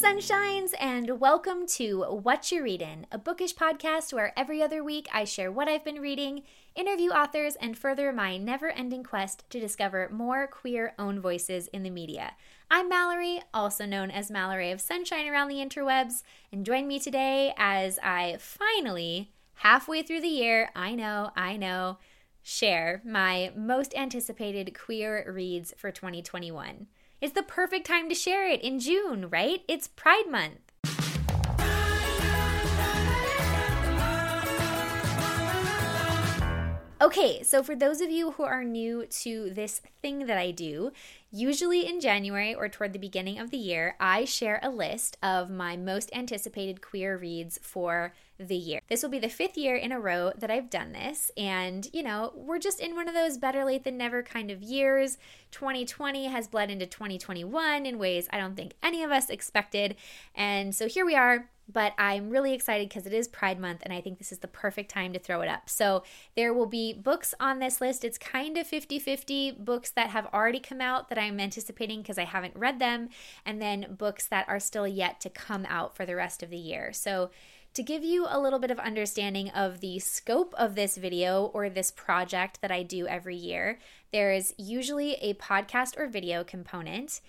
sunshines, and welcome to What You Readin', a bookish podcast where every other week I share what I've been reading, interview authors, and further my never ending quest to discover more queer own voices in the media. I'm Mallory, also known as Mallory of Sunshine around the interwebs, and join me today as I finally, halfway through the year, I know, I know, share my most anticipated queer reads for 2021. It's the perfect time to share it in June, right? It's Pride Month. Okay, so for those of you who are new to this thing that I do, usually in January or toward the beginning of the year, I share a list of my most anticipated queer reads for the year. This will be the fifth year in a row that I've done this. And, you know, we're just in one of those better late than never kind of years. 2020 has bled into 2021 in ways I don't think any of us expected. And so here we are but I'm really excited because it is Pride Month and I think this is the perfect time to throw it up. So there will be books on this list. It's kind of 50 50 books that have already come out that I'm anticipating because I haven't read them, and then books that are still yet to come out for the rest of the year. So to give you a little bit of understanding of the scope of this video or this project that I do every year, there is usually a podcast or video component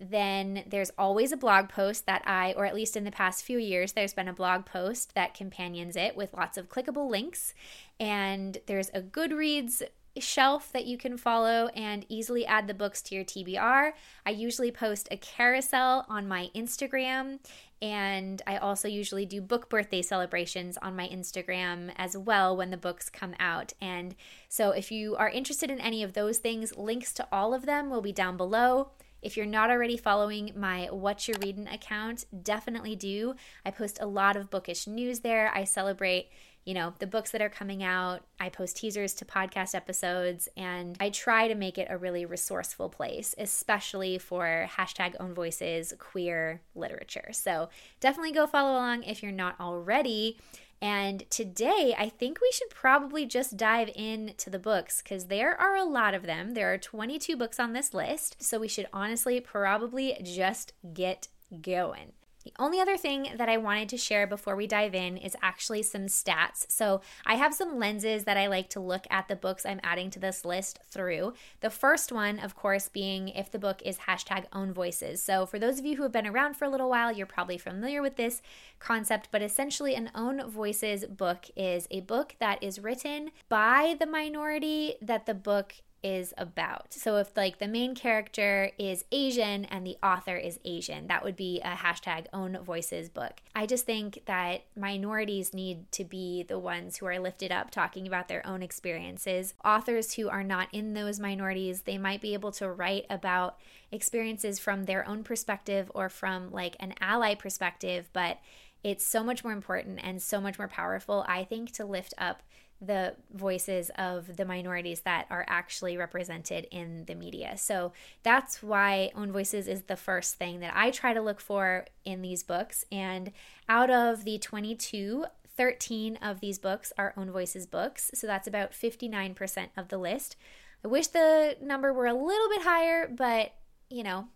then there's always a blog post that I, or at least in the past few years, there's been a blog post that companions it with lots of clickable links. And there's a Goodreads shelf that you can follow and easily add the books to your TBR. I usually post a carousel on my Instagram and I also usually do book birthday celebrations on my Instagram as well when the books come out. And so if you are interested in any of those things, links to all of them will be down below. If you're not already following my What You're Reading account, definitely do. I post a lot of bookish news there. I celebrate you know, the books that are coming out. I post teasers to podcast episodes, and I try to make it a really resourceful place, especially for hashtag own voices queer literature. So definitely go follow along if you're not already. And today, I think we should probably just dive into the books because there are a lot of them. There are 22 books on this list. So we should honestly probably just get going. The only other thing that I wanted to share before we dive in is actually some stats. So, I have some lenses that I like to look at the books I'm adding to this list through. The first one, of course, being if the book is hashtag own voices. So, for those of you who have been around for a little while, you're probably familiar with this concept, but essentially, an own voices book is a book that is written by the minority that the book is about. So if like the main character is Asian and the author is Asian, that would be a hashtag own voices book. I just think that minorities need to be the ones who are lifted up talking about their own experiences. Authors who are not in those minorities, they might be able to write about experiences from their own perspective or from like an ally perspective, but it's so much more important and so much more powerful, I think, to lift up the voices of the minorities that are actually represented in the media. So that's why Own Voices is the first thing that I try to look for in these books. And out of the 22, 13 of these books are Own Voices books. So that's about 59% of the list. I wish the number were a little bit higher, but you know,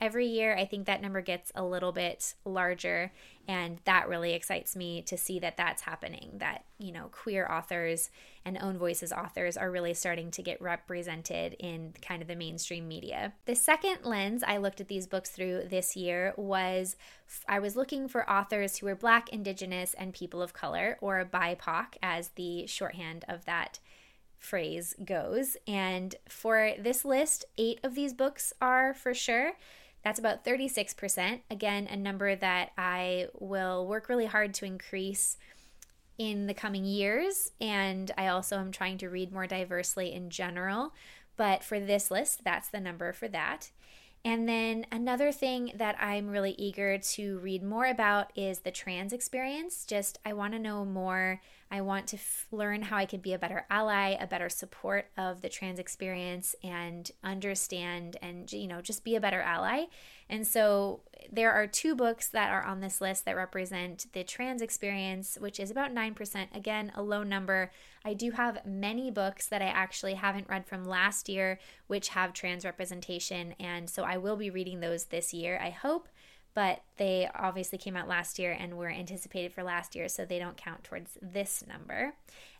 every year I think that number gets a little bit larger and that really excites me to see that that's happening that you know queer authors and own voices authors are really starting to get represented in kind of the mainstream media. The second lens i looked at these books through this year was i was looking for authors who were black indigenous and people of color or bipoc as the shorthand of that phrase goes. And for this list eight of these books are for sure that's about 36%. Again, a number that I will work really hard to increase in the coming years. And I also am trying to read more diversely in general. But for this list, that's the number for that. And then another thing that I'm really eager to read more about is the trans experience. Just, I want to know more. I want to f- learn how I can be a better ally, a better support of the trans experience, and understand and, you know, just be a better ally. And so there are two books that are on this list that represent the trans experience, which is about 9%. Again, a low number. I do have many books that I actually haven't read from last year, which have trans representation. And so I will be reading those this year, I hope. but they obviously came out last year and were anticipated for last year, so they don't count towards this number.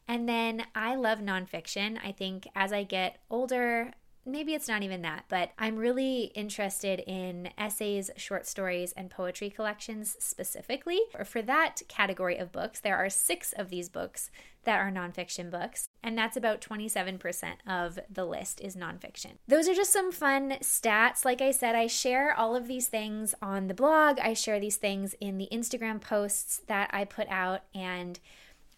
And then I love nonfiction. I think as I get older, maybe it's not even that, but I'm really interested in essays, short stories, and poetry collections specifically. Or for that category of books, there are six of these books that are nonfiction books, and that's about 27% of the list is nonfiction. Those are just some fun stats. Like I said, I share all of these things on the blog, I share these things in the Instagram posts that I put out, and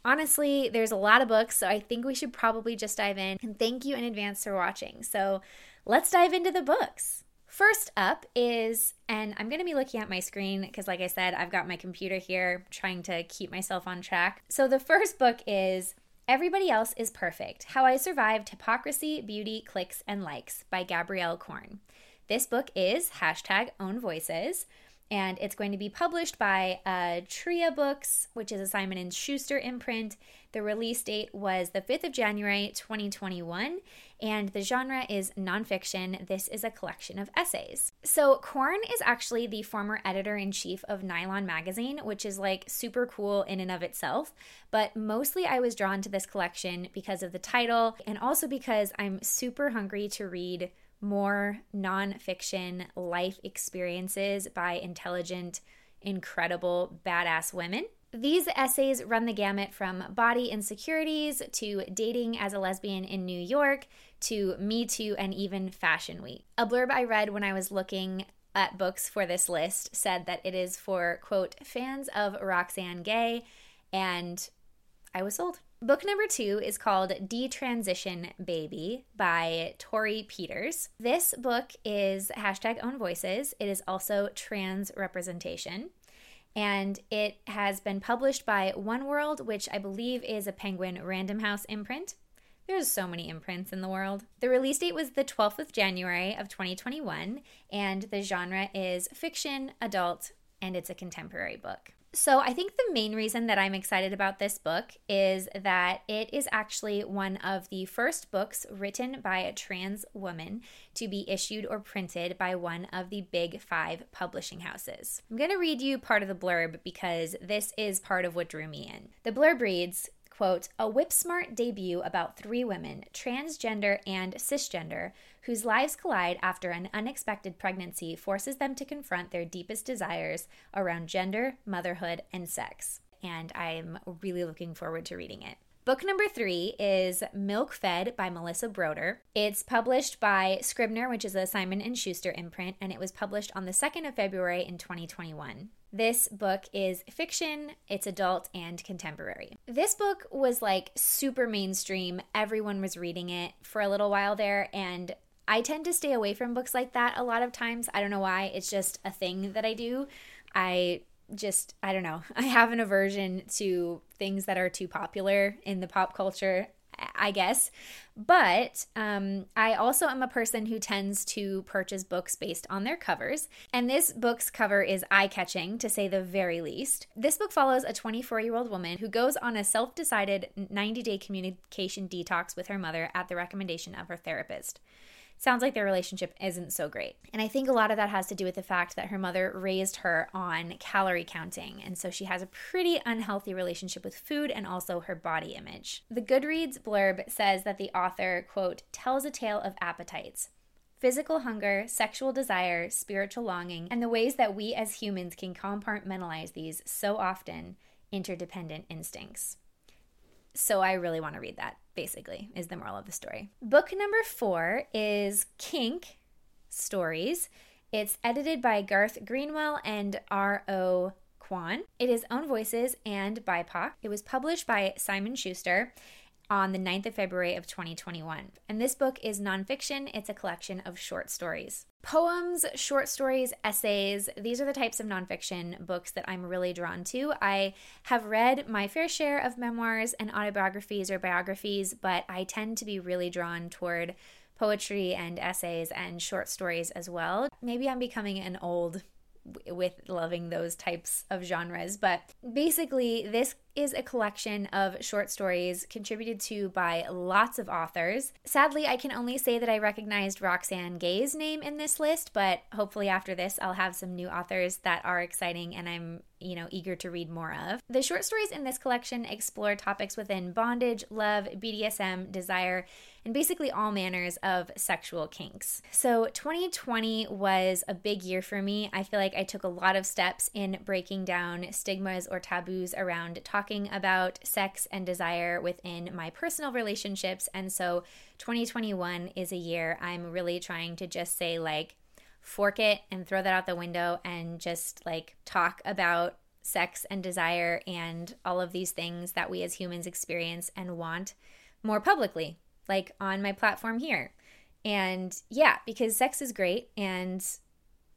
honestly, there's a lot of books, so I think we should probably just dive in. And thank you in advance for watching. So let's dive into the books. First up is, and I'm going to be looking at my screen because, like I said, I've got my computer here trying to keep myself on track. So the first book is Everybody Else is Perfect How I Survived Hypocrisy, Beauty, Clicks, and Likes by Gabrielle Korn. This book is hashtag own voices and it's going to be published by uh, Tria Books, which is a Simon and Schuster imprint. The release date was the 5th of January 2021, and the genre is nonfiction. This is a collection of essays. So, Korn is actually the former editor in chief of Nylon Magazine, which is like super cool in and of itself. But mostly I was drawn to this collection because of the title and also because I'm super hungry to read more nonfiction life experiences by intelligent, incredible, badass women. These essays run the gamut from body insecurities to dating as a lesbian in New York to Me Too and even Fashion Week. A blurb I read when I was looking at books for this list said that it is for, quote, fans of Roxane Gay, and I was sold. Book number two is called Detransition Baby by Torrey Peters. This book is hashtag own voices. It is also trans representation. And it has been published by One World, which I believe is a Penguin Random House imprint. There's so many imprints in the world. The release date was the 12th of January of 2021, and the genre is fiction, adult, and it's a contemporary book. So, I think the main reason that I'm excited about this book is that it is actually one of the first books written by a trans woman to be issued or printed by one of the big five publishing houses. I'm going to read you part of the blurb because this is part of what drew me in. The blurb reads, quote, a whip smart debut about three women, transgender and cisgender, whose lives collide after an unexpected pregnancy forces them to confront their deepest desires around gender, motherhood, and sex. And I'm really looking forward to reading it. Book number three is Milk Fed by Melissa Broder. It's published by Scribner, which is a Simon Schuster imprint, and it was published on the 2nd of February in 2021. This book is fiction, it's adult and contemporary. This book was like super mainstream. Everyone was reading it for a little while there, and I tend to stay away from books like that a lot of times. I don't know why, it's just a thing that I do. I just, I don't know, I have an aversion to things that are too popular in the pop culture I guess. But um, I also am a person who tends to purchase books based on their covers. And this book's cover is eye catching, to say the very least. This book follows a 24 year old woman who goes on a self decided 90 day communication detox with her mother at the recommendation of her therapist sounds like their relationship isn't so great. And I think a lot of that has to do with the fact that her mother raised her on calorie counting. And so she has a pretty unhealthy relationship with food and also her body image. The Goodreads blurb says that the author, quote, tells a tale of appetites. Physical hunger, sexual desire, spiritual longing, and the ways that we as humans can compartmentalize these so often interdependent instincts. So I really want to read that, basically, is the moral of the story. Book number four is Kink Stories. It's edited by Garth Greenwell and R.O. Kwon. It is own voices and BIPOC. It was published by Simon Schuster on the 9th of February of 2021. And this book is nonfiction, it's a collection of short stories. Poems, short stories, essays, these are the types of nonfiction books that I'm really drawn to. I have read my fair share of memoirs and autobiographies or biographies, but I tend to be really drawn toward poetry and essays and short stories as well. Maybe I'm becoming an old with loving those types of genres, but basically, this is a collection of short stories contributed to by lots of authors. Sadly, I can only say that I recognized Roxane Gay's name in this list, but hopefully after this, I'll have some new authors that are exciting and I'm you know, eager to read more of. The short stories in this collection explore topics within bondage, love, BDSM, desire, and basically all manners of sexual kinks. So 2020 was a big year for me. I feel like I took a lot of steps in breaking down stigmas or taboos around talking about sex and desire within my personal relationships. And so 2021 is a year I'm really trying to just say, like, fork it and throw that out the window and just like talk about sex and desire and all of these things that we as humans experience and want more publicly like on my platform here. And yeah, because sex is great. And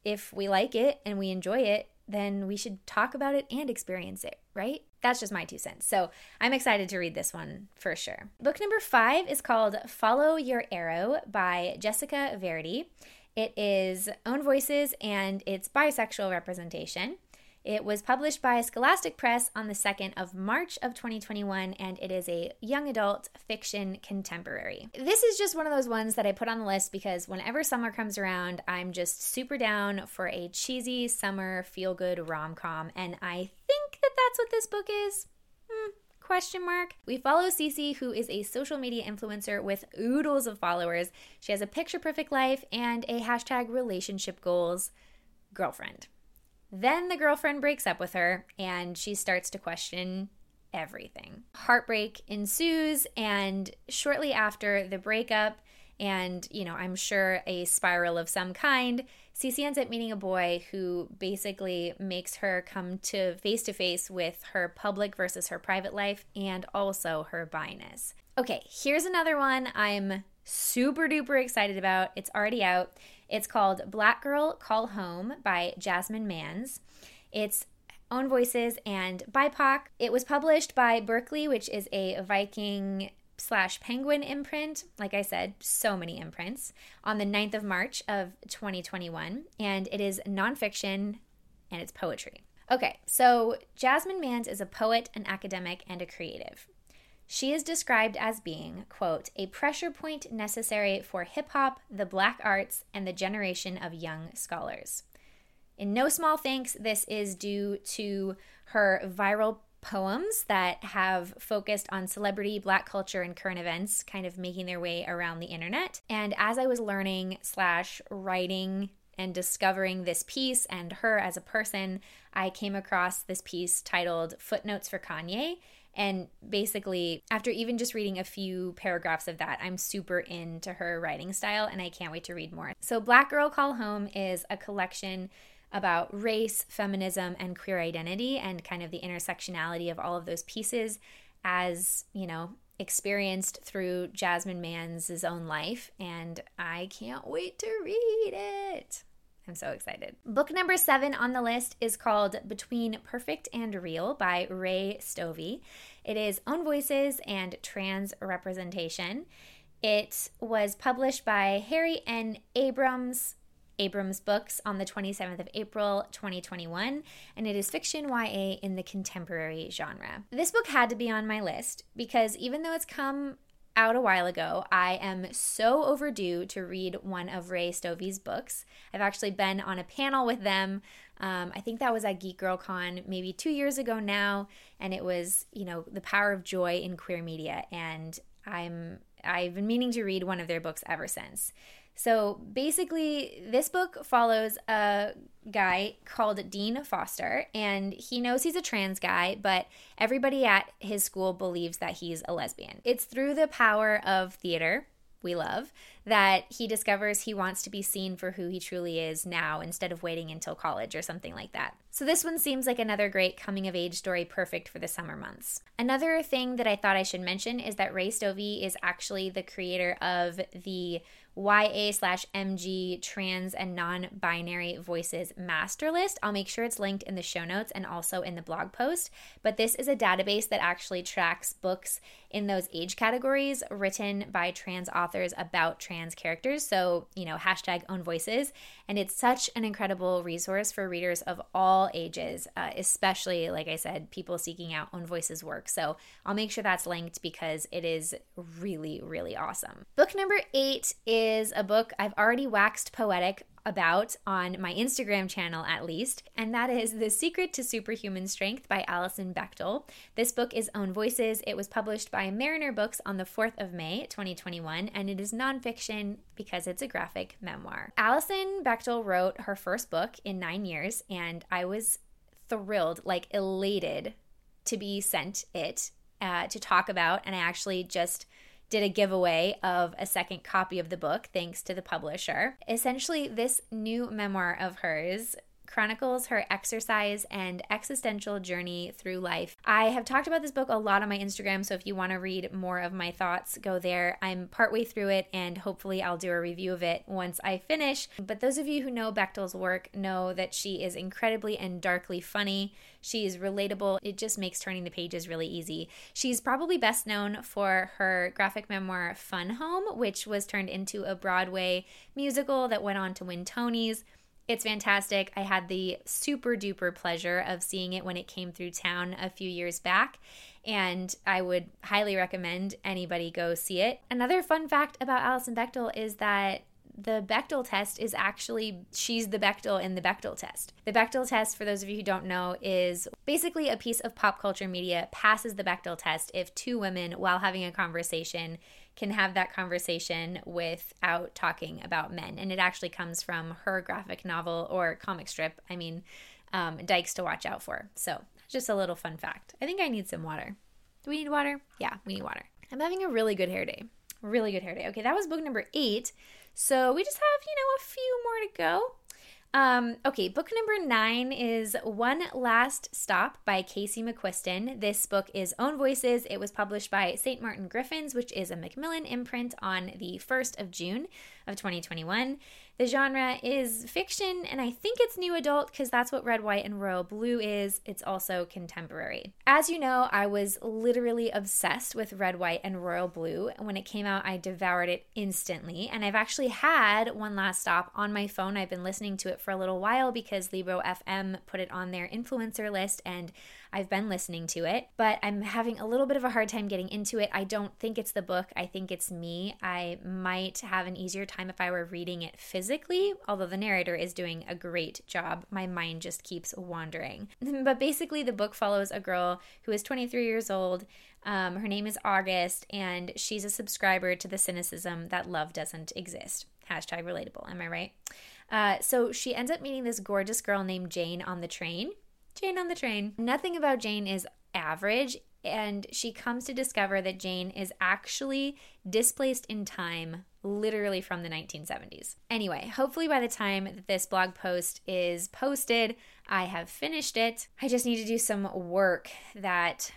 if we like it and we enjoy it, then we should talk about it and experience it, right? That's just my two cents. So I'm excited to read this one for sure. Book number five is called Follow Your Arrow by Jessica Verdi. It is own voices and it's bisexual representation. It was published by Scholastic Press on the 2nd of March of 2021 and it is a young adult fiction contemporary. This is just one of those ones that I put on the list because whenever summer comes around, I'm just super down for a cheesy summer feel-good rom-com and I think that that's what this book is. Hmm, question mark. We follow Cece, who is a social media influencer with oodles of followers. She has a picture perfect life and a hashtag relationship goals girlfriend. Then the girlfriend breaks up with her and she starts to question everything. Heartbreak ensues, and shortly after the breakup, and you know, I'm sure a spiral of some kind, Cece ends up meeting a boy who basically makes her come to face to face with her public versus her private life and also her biness. Okay, here's another one I'm super duper excited about. It's already out. It's called Black Girl Call Home by Jasmine Mans. It's own voices and BIPOC. It was published by Berkley, which is a Viking slash Penguin imprint. Like I said, so many imprints on the 9th of March of 2021. And it is nonfiction and it's poetry. Okay, so Jasmine Mans is a poet, an academic, and a creative. She is described as being, quote, a pressure point necessary for hip hop, the black arts, and the generation of young scholars. In no small thanks, this is due to her viral poems that have focused on celebrity, black culture, and current events, kind of making their way around the internet. And as I was learning slash writing and discovering this piece and her as a person, I came across this piece titled Footnotes for Kanye. And basically, after even just reading a few paragraphs of that, I'm super into her writing style and I can't wait to read more. So, Black Girl Call Home is a collection about race, feminism, and queer identity and kind of the intersectionality of all of those pieces as, you know, experienced through Jasmine Mans' own life. And I can't wait to read it. I'm so excited. Book number seven on the list is called Between Perfect and Real by Ray Stoeve. It is own voices and trans representation. It was published by Harry N. Abrams. Abrams Books on the 27th of April 2021, and it is fiction YA in the contemporary genre. This book had to be on my list because even though it's come out a while ago. I am so overdue to read one of Ray Stoeve's books. I've actually been on a panel with them. Um, I think that was at Geek Girl Con maybe two years ago now, and it was you know the power of joy in queer media, and I'm I've been meaning to read one of their books ever since. So basically, this book follows a guy called Dean Foster, and he knows he's a trans guy, but everybody at his school believes that he's a lesbian. It's through the power of theater, we love, that he discovers he wants to be seen for who he truly is now instead of waiting until college or something like that. So, this one seems like another great coming of age story perfect for the summer months. Another thing that I thought I should mention is that Ray Stoeve is actually the creator of the YA slash MG trans and non binary voices master list. I'll make sure it's linked in the show notes and also in the blog post. But this is a database that actually tracks books in those age categories written by trans authors about trans characters. So, you know, hashtag own voices. And it's such an incredible resource for readers of all ages, uh, especially, like I said, people seeking out Own Voices work. So I'll make sure that's linked because it is really, really awesome. Book number eight is a book I've already waxed poetic about on my Instagram channel at least, and that is The Secret to Superhuman Strength by Alison Bechdel. This book is Own Voices. It was published by Mariner Books on the 4th of May, 2021, and it is nonfiction because it's a graphic memoir. Alison Bechdel wrote her first book in nine years, and I was thrilled, like elated to be sent it uh, to talk about, and I actually just did a giveaway of a second copy of the book thanks to the publisher. Essentially, this new memoir of hers chronicles her exercise and existential journey through life. I have talked about this book a lot on my Instagram, so if you want to read more of my thoughts, go there. I'm partway through it and hopefully I'll do a review of it once I finish. But those of you who know Bechdel's work know that she is incredibly and darkly funny. She is relatable. It just makes turning the pages really easy. She's probably best known for her graphic memoir Fun Home, which was turned into a Broadway musical that went on to win Tonys. It's fantastic. I had the super duper pleasure of seeing it when it came through town a few years back, and I would highly recommend anybody go see it. Another fun fact about Alison Bechdel is that the Bechdel test is actually she's the Bechdel in the Bechdel test. The Bechdel test, for those of you who don't know, is basically a piece of pop culture media passes the Bechdel test if two women, while having a conversation, can have that conversation without talking about men. And it actually comes from her graphic novel or comic strip. I mean, um, Dykes to watch out for. So, just a little fun fact. I think I need some water. Do we need water? Yeah, we need water. I'm having a really good hair day. Really good hair day. Okay, that was book number eight. So we just have, you know, a few more to go. Um, okay, book number nine is One Last Stop by Casey McQuiston. This book is Own Voices. It was published by St. Martin Griffins, which is a Macmillan imprint on the 1st of June of 2021. The genre is fiction, and I think it's new adult because that's what Red, White, and Royal Blue is. It's also contemporary. As you know, I was literally obsessed with Red, White, and Royal Blue. When it came out, I devoured it instantly, and I've actually had One Last Stop on my phone. I've been listening to it for a little while because Libro FM put it on their influencer list, and I've been listening to it, but I'm having a little bit of a hard time getting into it. I don't think it's the book, I think it's me. I might have an easier time if I were reading it physically, although the narrator is doing a great job. My mind just keeps wandering. but basically, the book follows a girl who is 23 years old. Um, her name is August, and she's a subscriber to the cynicism that love doesn't exist. Hashtag relatable, am I right? Uh, so she ends up meeting this gorgeous girl named Jane on the train. Jane on the train. Nothing about Jane is average, and she comes to discover that Jane is actually displaced in time literally from the 1970s. Anyway, hopefully by the time that this blog post is posted, I have finished it. I just need to do some work that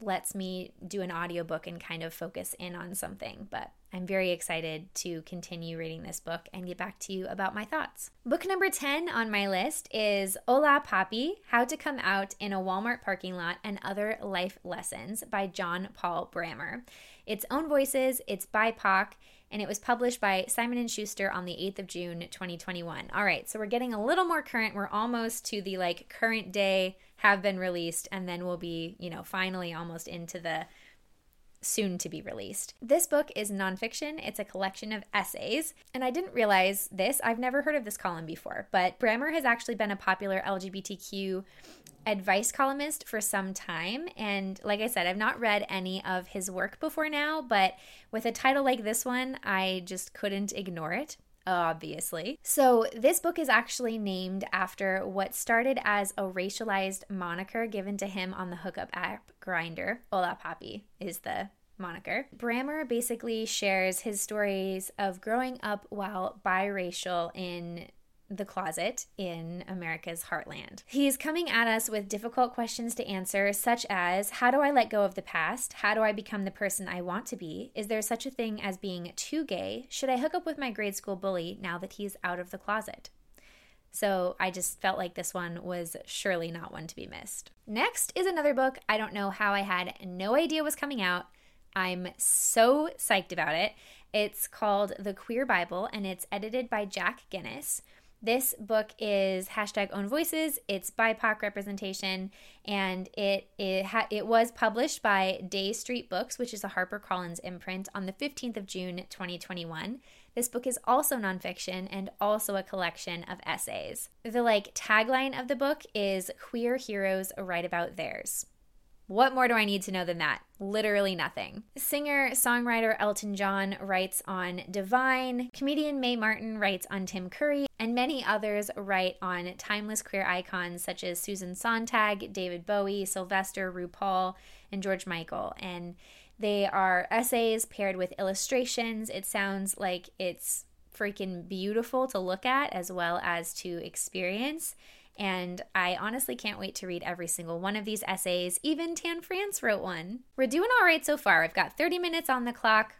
lets me do an audiobook and kind of focus in on something, but I'm very excited to continue reading this book and get back to you about my thoughts. Book number 10 on my list is Hola Papi How to Come Out in a Walmart Parking Lot and Other Life Lessons by John Paul Brammer. It's own voices, it's BIPOC, and it was published by Simon & Schuster on the 8th of June 2021. All right, so we're getting a little more current. We're almost to the like current day have been released and then we'll be, you know, finally almost into the soon to be released. This book is nonfiction, it's a collection of essays. And I didn't realize this, I've never heard of this column before, but Brammer has actually been a popular LGBTQ advice columnist for some time. And like I said, I've not read any of his work before now, but with a title like this one, I just couldn't ignore it obviously. So, this book is actually named after what started as a racialized moniker given to him on the hookup app Grindr. Hola Papi is the moniker. Brammer basically shares his stories of growing up while biracial in the closet in America's heartland. He's coming at us with difficult questions to answer, such as How do I let go of the past? How do I become the person I want to be? Is there such a thing as being too gay? Should I hook up with my grade school bully now that he's out of the closet? So I just felt like this one was surely not one to be missed. Next is another book I don't know how I had no idea was coming out. I'm so psyched about it. It's called The Queer Bible and it's edited by Jack Guinness. This book is hashtag own voices. It's BIPOC representation, and it it, ha- it was published by Day Street Books, which is a HarperCollins imprint, on the 15th of June 2021. This book is also nonfiction and also a collection of essays. The like tagline of the book is "Queer heroes write about theirs." What more do I need to know than that? Literally nothing. Singer songwriter Elton John writes on Divine, comedian Mae Martin writes on Tim Curry, and many others write on timeless queer icons such as Susan Sontag, David Bowie, Sylvester, RuPaul, and George Michael. And they are essays paired with illustrations. It sounds like it's freaking beautiful to look at as well as to experience. And I honestly can't wait to read every single one of these essays. Even Tan France wrote one. We're doing all right so far. I've got 30 minutes on the clock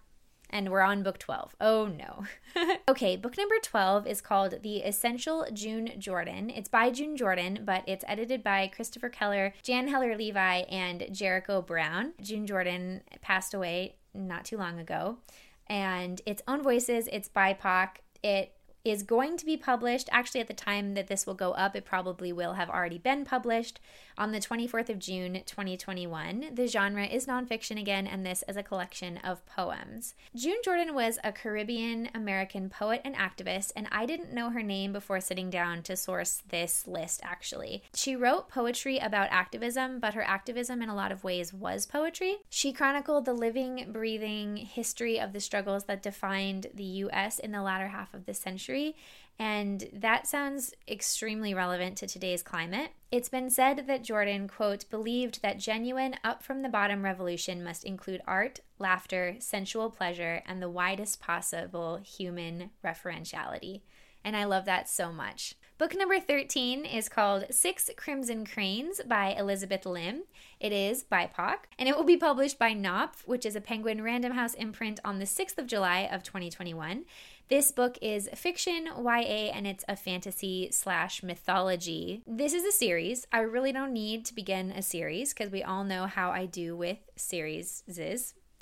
and we're on book 12. Oh no. okay, book number 12 is called The Essential June Jordan. It's by June Jordan, but it's edited by Christopher Keller, Jan Heller Levi, and Jericho Brown. June Jordan passed away not too long ago. And it's own voices, it's BIPOC. It is going to be published. Actually, at the time that this will go up, it probably will have already been published on the 24th of June, 2021. The genre is nonfiction again, and this is a collection of poems. June Jordan was a Caribbean American poet and activist, and I didn't know her name before sitting down to source this list, actually. She wrote poetry about activism, but her activism in a lot of ways was poetry. She chronicled the living, breathing history of the struggles that defined the U.S. in the latter half of the century and that sounds extremely relevant to today's climate. It's been said that Jordan, quote, believed that genuine up from the bottom revolution must include art, laughter, sensual pleasure, and the widest possible human referentiality. And I love that so much. Book number 13 is called Six Crimson Cranes by Elizabeth Lim. It is BIPOC, and it will be published by Knopf, which is a Penguin Random House imprint on the 6th of July of 2021. This book is fiction, YA, and it's a fantasy slash mythology. This is a series. I really don't need to begin a series because we all know how I do with series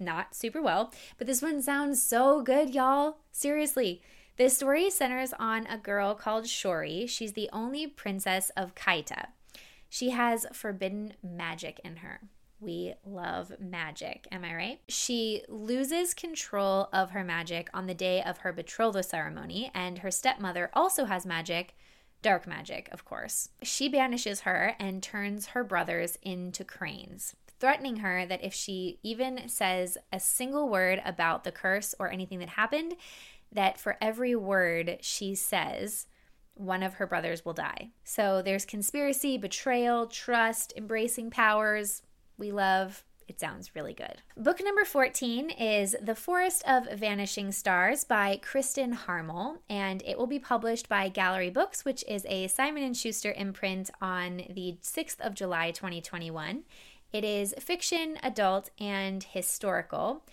not super well. But this one sounds so good, y'all. Seriously. This story centers on a girl called Shiori. She's the only princess of Kiata. She has forbidden magic in her. We love magic, am I right? She loses control of her magic on the day of her betrothal ceremony, and her stepmother also has magic, dark magic, of course. She banishes her and turns her brothers into cranes, threatening her that if she even says a single word about the curse or anything that happened, that for every word she says, one of her brothers will die. So there's conspiracy, betrayal, trust, embracing powers, we love. It sounds really good. Book number 14 is The Forest of Vanishing Stars by Kristen Harmel, and it will be published by Gallery Books, which is a Simon & Schuster imprint on the 6th of July 2021. It is fiction, adult, and historical.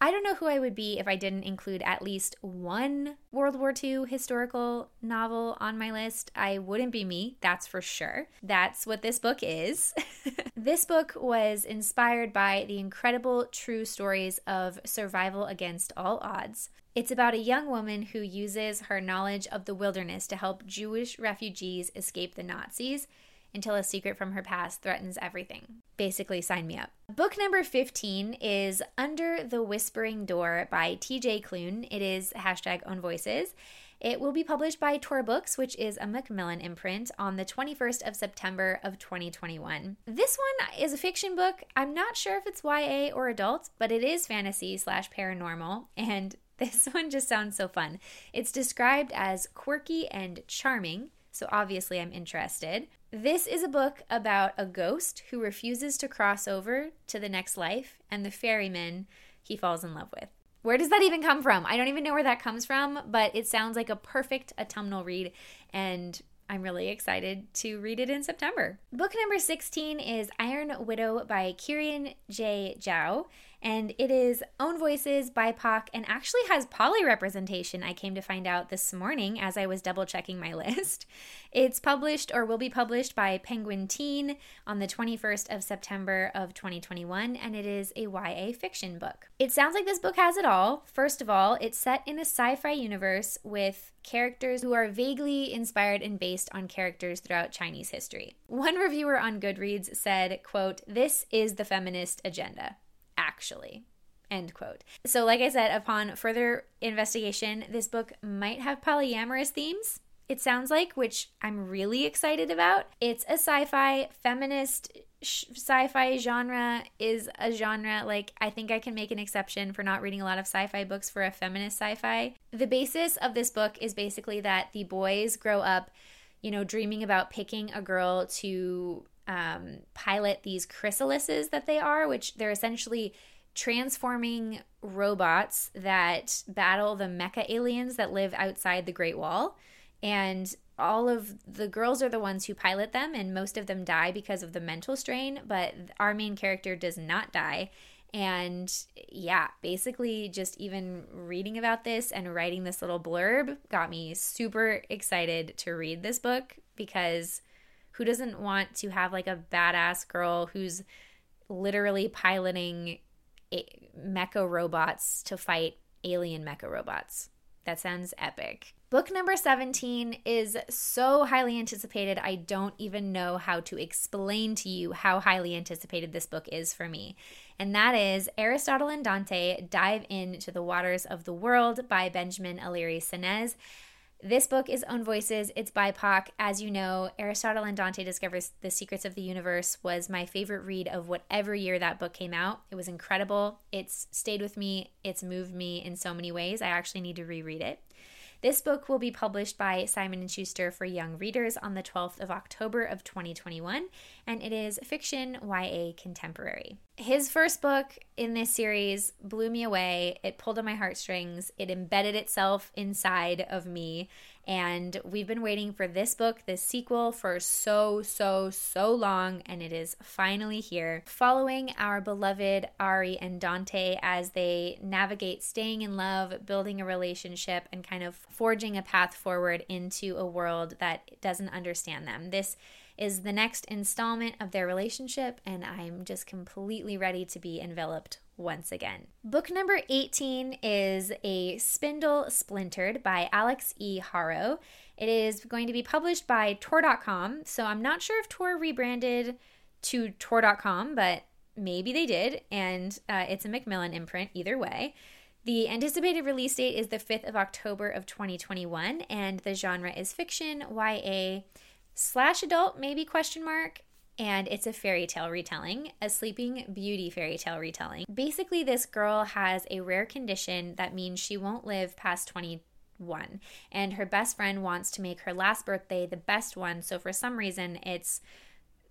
I don't know who I would be if I didn't include at least one World War II historical novel on my list. I wouldn't be me, that's for sure. That's what this book is. this book was inspired by the incredible true stories of survival against all odds. It's about a young woman who uses her knowledge of the wilderness to help Jewish refugees escape the Nazis until a secret from her past threatens everything. Basically, sign me up. Book number 15 is Under the Whispering Door by TJ Klune. It is hashtag own voices. It will be published by Tor Books, which is a Macmillan imprint, on the 21st of September of 2021. This one is a fiction book. I'm not sure if it's YA or adult, but it is fantasy slash paranormal, and this one just sounds so fun. It's described as quirky and charming, so obviously I'm interested. This is a book about a ghost who refuses to cross over to the next life and the ferryman he falls in love with. Where does that even come from? I don't even know where that comes from, but it sounds like a perfect autumnal read, and I'm really excited to read it in September. Book number 16 is Iron Widow by Xiran Jay Zhao, and it is own voices, BIPOC, and actually has poly representation. I came to find out this morning as I was double checking my list. It's published or will be published by Penguin Teen on the 21st of September of 2021, and it is a YA fiction book. It sounds like this book has it all. First of all, it's set in a sci fi universe with characters who are vaguely inspired and based on characters throughout Chinese history. One reviewer on Goodreads said, quote, "This is the feminist agenda." Actually. End quote. So, like I said, upon further investigation, this book might have polyamorous themes, it sounds like, which I'm really excited about. It's a sci fi, feminist sci fi genre is a genre. Like, I think I can make an exception for not reading a lot of sci fi books for a feminist sci fi. The basis of this book is basically that the boys grow up, you know, dreaming about picking a girl to um, pilot these chrysalises that they are, which they're essentially transforming robots that battle the mecha aliens that live outside the Great Wall. And all of the girls are the ones who pilot them and most of them die because of the mental strain but our main character does not die. And yeah basically just even reading about this and writing this little blurb got me super excited to read this book because who doesn't want to have like a badass girl who's literally piloting mecha robots to fight alien mecha robots that sounds epic Book number 17 is so highly anticipated, I don't even know how to explain to you how highly anticipated this book is for me. And that is Aristotle and Dante Dive Into the Waters of the World by Benjamin Alire Sáenz. This book is Own Voices. It's BIPOC. As you know, Aristotle and Dante Discovers the Secrets of the Universe was my favorite read of whatever year that book came out. It was incredible. It's stayed with me. It's moved me in so many ways. I actually need to reread it. This book will be published by Simon & Schuster for young readers on the 12th of October of 2021, and it is fiction YA contemporary. His first book in this series blew me away. It pulled on my heartstrings. It embedded itself inside of me, and we've been waiting for this book, this sequel, for so, so, so long, and it is finally here. Following our beloved Ari and Dante as they navigate staying in love, building a relationship, and kind of forging a path forward into a world that doesn't understand them. This is the next installment of their relationship, and I'm just completely ready to be enveloped once again. Book number 18 is A Spindle Splintered by Alix E. Harrow. It is going to be published by Tor.com, so I'm not sure if Tor rebranded to Tor.com, but maybe they did, and uh, it's a Macmillan imprint either way. The anticipated release date is the 5th of October of 2021, and the genre is fiction, YA, slash adult, maybe question mark. And it's a fairy tale retelling, a sleeping beauty fairy tale retelling. Basically, this girl has a rare condition that means she won't live past 21. And her best friend wants to make her last birthday the best one. So, for some reason, it's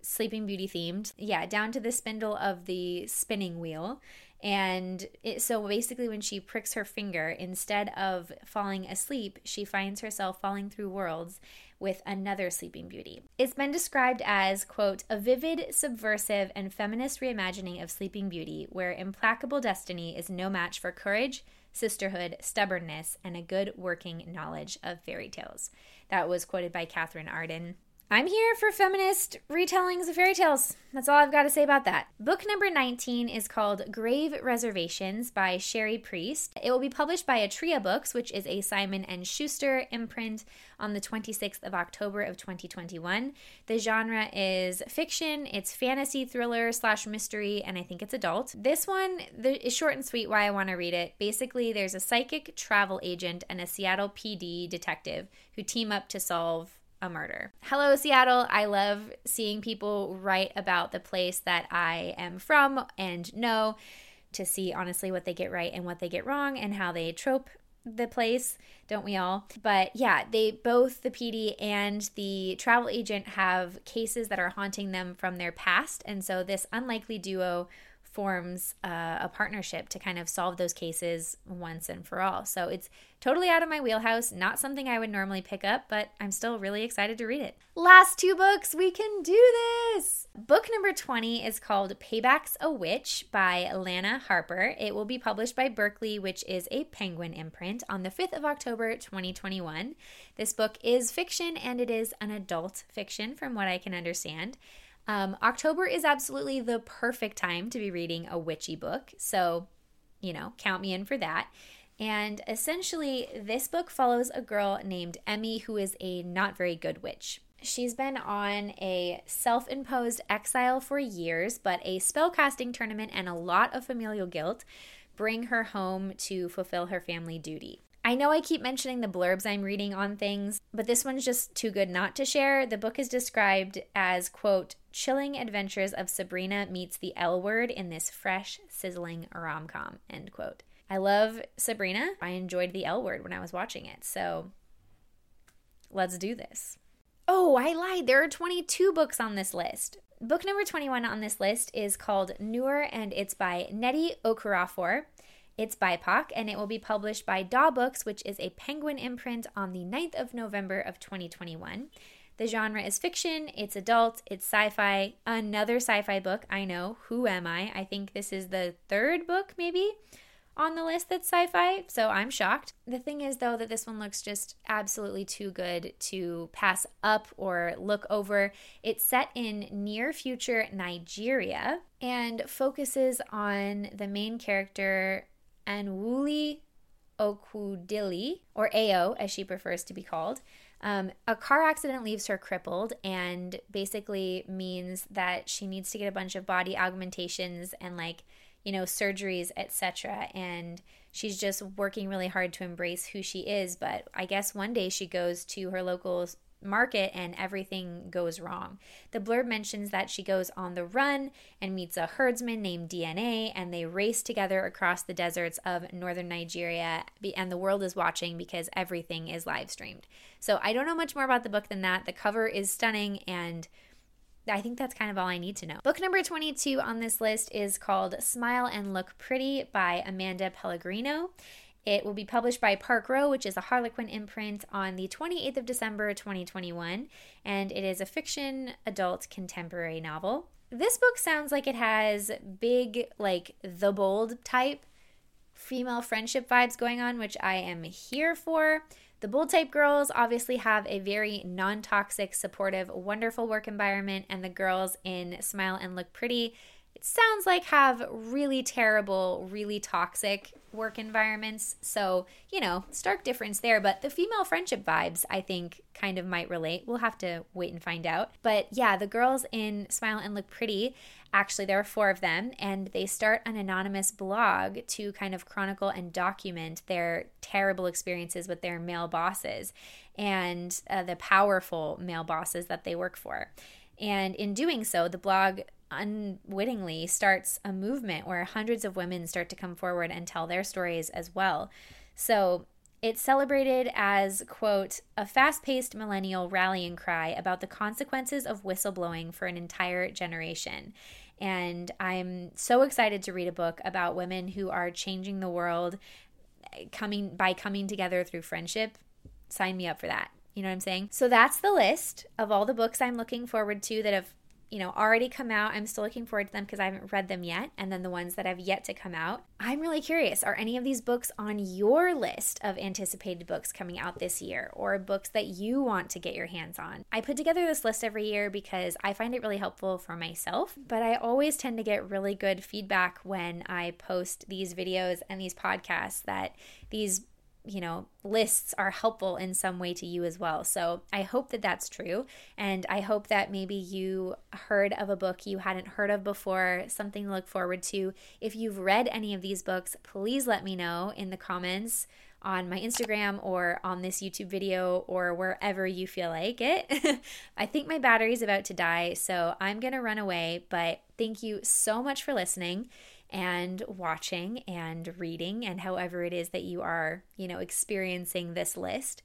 Sleeping Beauty themed. Yeah, down to the spindle of the spinning wheel. And it, so basically, when she pricks her finger, instead of falling asleep, she finds herself falling through worlds with another Sleeping Beauty. It's been described as, quote, a vivid, subversive, and feminist reimagining of Sleeping Beauty, where implacable destiny is no match for courage, sisterhood, stubbornness, and a good working knowledge of fairy tales. That was quoted by Katherine Arden. I'm here for feminist retellings of fairy tales. That's all I've got to say about that. Book number 19 is called Grave Reservations by Cherie Priest. It will be published by Atria Books, which is a Simon and Schuster imprint on the 26th of October of 2021. The genre is fiction, it's fantasy thriller slash mystery, and I think it's adult. This one is short and sweet why I want to read it. Basically, there's a psychic travel agent and a Seattle PD detective who team up to solve a murder. Hello, Seattle. I love seeing people write about the place that I am from and know to see honestly what they get right and what they get wrong and how they trope the place, don't we all? But yeah, they both, the PD and the travel agent, have cases that are haunting them from their past. And so this unlikely duo forms uh, a partnership to kind of solve those cases once and for all. So it's totally out of my wheelhouse, not something I would normally pick up, but I'm still really excited to read it. Last two books, we can do this! Book number 20 is called Payback's a Witch by Lana Harper. It will be published by Berkley, which is a Penguin imprint, on the 5th of October 2021. This book is fiction and it is an adult fiction, from what I can understand. Um, October is absolutely the perfect time to be reading a witchy book. So, you know, count me in for that. And essentially, this book follows a girl named Emmy who is a not very good witch. She's been on a self imposed exile for years, but a spellcasting tournament and a lot of familial guilt bring her home to fulfill her family duty. I know I keep mentioning the blurbs I'm reading on things, but this one's just too good not to share. The book is described as, quote, chilling adventures of Sabrina meets the L word in this fresh, sizzling rom com, end quote. I love Sabrina. I enjoyed the L word when I was watching it. So let's do this. Oh, I lied. There are 22 books on this list. Book number 21 on this list is called Noor and it's by Nnedi Okorafor. It's BIPOC and it will be published by Daw Books, which is a Penguin imprint on the 9th of November of 2021. The genre is fiction, it's adult, it's sci fi. Another sci fi book, I know. Who am I? I think this is the third book, maybe, on the list that's sci fi, so I'm shocked. The thing is, though, that this one looks just absolutely too good to pass up or look over. It's set in near future Nigeria and focuses on the main character Anwuli Okudili, or Ao as she prefers to be called. Um, a car accident leaves her crippled and basically means that she needs to get a bunch of body augmentations and like you know surgeries etc and she's just working really hard to embrace who she is but i guess one day she goes to her local market and everything goes wrong. The blurb mentions that she goes on the run and meets a herdsman named DNA and they race together across the deserts of northern Nigeria and the world is watching because everything is live streamed. So I don't know much more about the book than that. The cover is stunning and I think that's kind of all I need to know. Book number 22 on this list is called Smile and Look Pretty by Amanda Pellegrino. It will be published by Park Row, which is a Harlequin imprint, on the 28th of December 2021, and it is a fiction adult contemporary novel. This book sounds like it has big, like the bold type female friendship vibes going on, which I am here for. The bold type girls obviously have a very non toxic, supportive, wonderful work environment, and the girls in Smile and Look Pretty it sounds like have really terrible, really toxic work environments. So, you know, stark difference there. But the female friendship vibes, I think, kind of might relate. We'll have to wait and find out. But yeah, the girls in Smile and Look Pretty, actually, there are four of them, and they start an anonymous blog to kind of chronicle and document their terrible experiences with their male bosses and uh, the powerful male bosses that they work for. And in doing so, the blog unwittingly starts a movement where hundreds of women start to come forward and tell their stories as well. So it's celebrated as, quote, a fast paced millennial rallying cry about the consequences of whistleblowing for an entire generation. And I'm so excited to read a book about women who are changing the world coming by coming together through friendship. Sign me up for that. You know what I'm saying? So that's the list of all the books I'm looking forward to that have you know, already come out. I'm still looking forward to them because I haven't read them yet. And then the ones that have yet to come out. I'm really curious are any of these books on your list of anticipated books coming out this year or books that you want to get your hands on? I put together this list every year because I find it really helpful for myself, but I always tend to get really good feedback when I post these videos and these podcasts that these you know, lists are helpful in some way to you as well. So I hope that that's true. And I hope that maybe you heard of a book you hadn't heard of before, something to look forward to. If you've read any of these books, please let me know in the comments on my Instagram or on this YouTube video or wherever you feel like it. I think my battery's about to die, so I'm to run away. But thank you so much for listening and watching and reading and however it is that you are, you know, experiencing this list.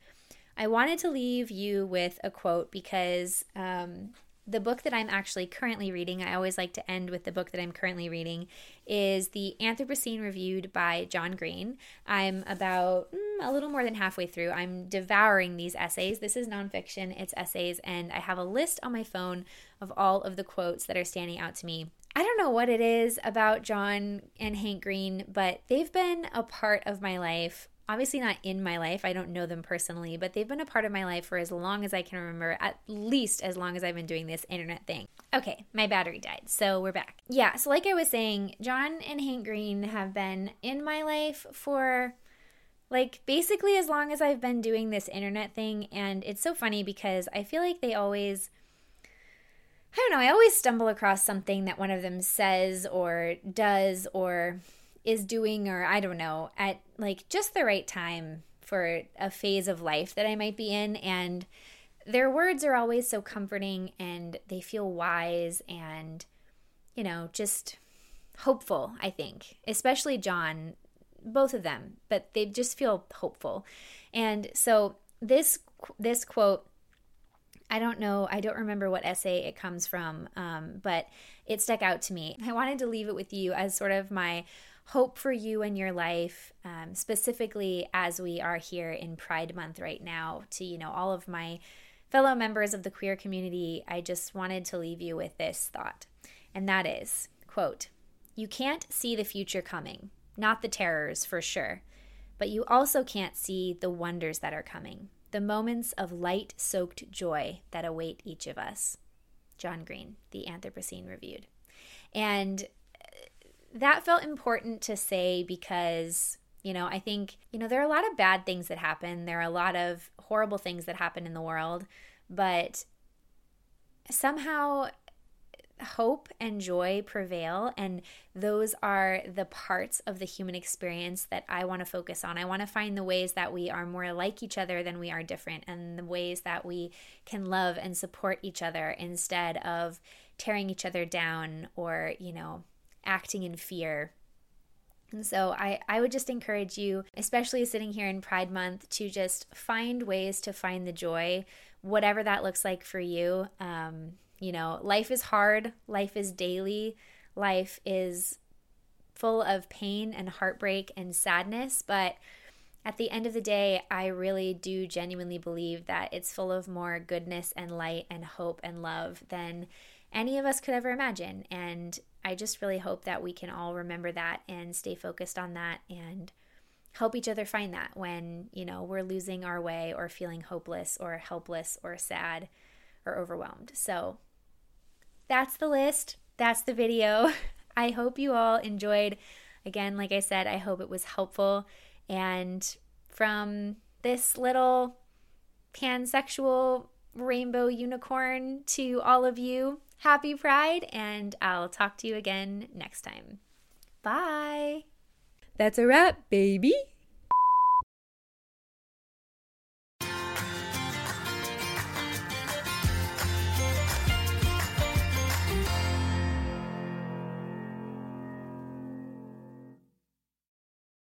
I wanted to leave you with a quote because um, the book that I'm actually currently reading, I always like to end with the book that I'm currently reading, is The Anthropocene Reviewed by John Green. I'm about mm, a little more than halfway through. I'm devouring these essays. This is nonfiction, it's essays, and I have a list on my phone of all of the quotes that are standing out to me. I don't know what it is about John and Hank Green, but they've been a part of my life obviously not in my life. I don't know them personally, but they've been a part of my life for as long as I can remember, at least as long as I've been doing this internet thing. Okay, my battery died, so we're back. Yeah, so like I was saying, John and Hank Green have been in my life for like basically as long as I've been doing this internet thing, and it's so funny because I feel like they always. I don't know, I always stumble across something that one of them says or does or is doing or I don't know at like just the right time for a phase of life that I might be in and their words are always so comforting and they feel wise and you know just hopeful I think especially John both of them but they just feel hopeful and so this this quote I don't know, I don't remember what essay it comes from, um, but it stuck out to me. I wanted to leave it with you as sort of my hope for you and your life, um, specifically as we are here in Pride Month right now. To, you know, all of my fellow members of the queer community, I just wanted to leave you with this thought. And that is, quote, you can't see the future coming, not the terrors for sure, but you also can't see the wonders that are coming, the moments of light soaked joy that await each of us. John Green, The Anthropocene Reviewed. And that felt important to say because you know, I think, you know, there are a lot of bad things that happen. There are a lot of horrible things that happen in the world, but somehow hope and joy prevail. And those are the parts of the human experience that I want to focus on. I want to find the ways that we are more like each other than we are different, and the ways that we can love and support each other instead of tearing each other down or, you know, acting in fear. And so I, I would just encourage you, especially sitting here in Pride Month, to just find ways to find the joy, whatever that looks like for you. Um, you know, life is hard, life is daily, life is full of pain and heartbreak and sadness, but at the end of the day, I really do genuinely believe that it's full of more goodness and light and hope and love than any of us could ever imagine. And I just really hope that we can all remember that and stay focused on that and help each other find that when, you know, we're losing our way or feeling hopeless or helpless or sad or overwhelmed. So that's the list. That's the video. I hope you all enjoyed. Again, like I said, I hope it was helpful. And from this little pansexual rainbow unicorn to all of you, happy Pride, and I'll talk to you again next time. Bye. That's a wrap, baby.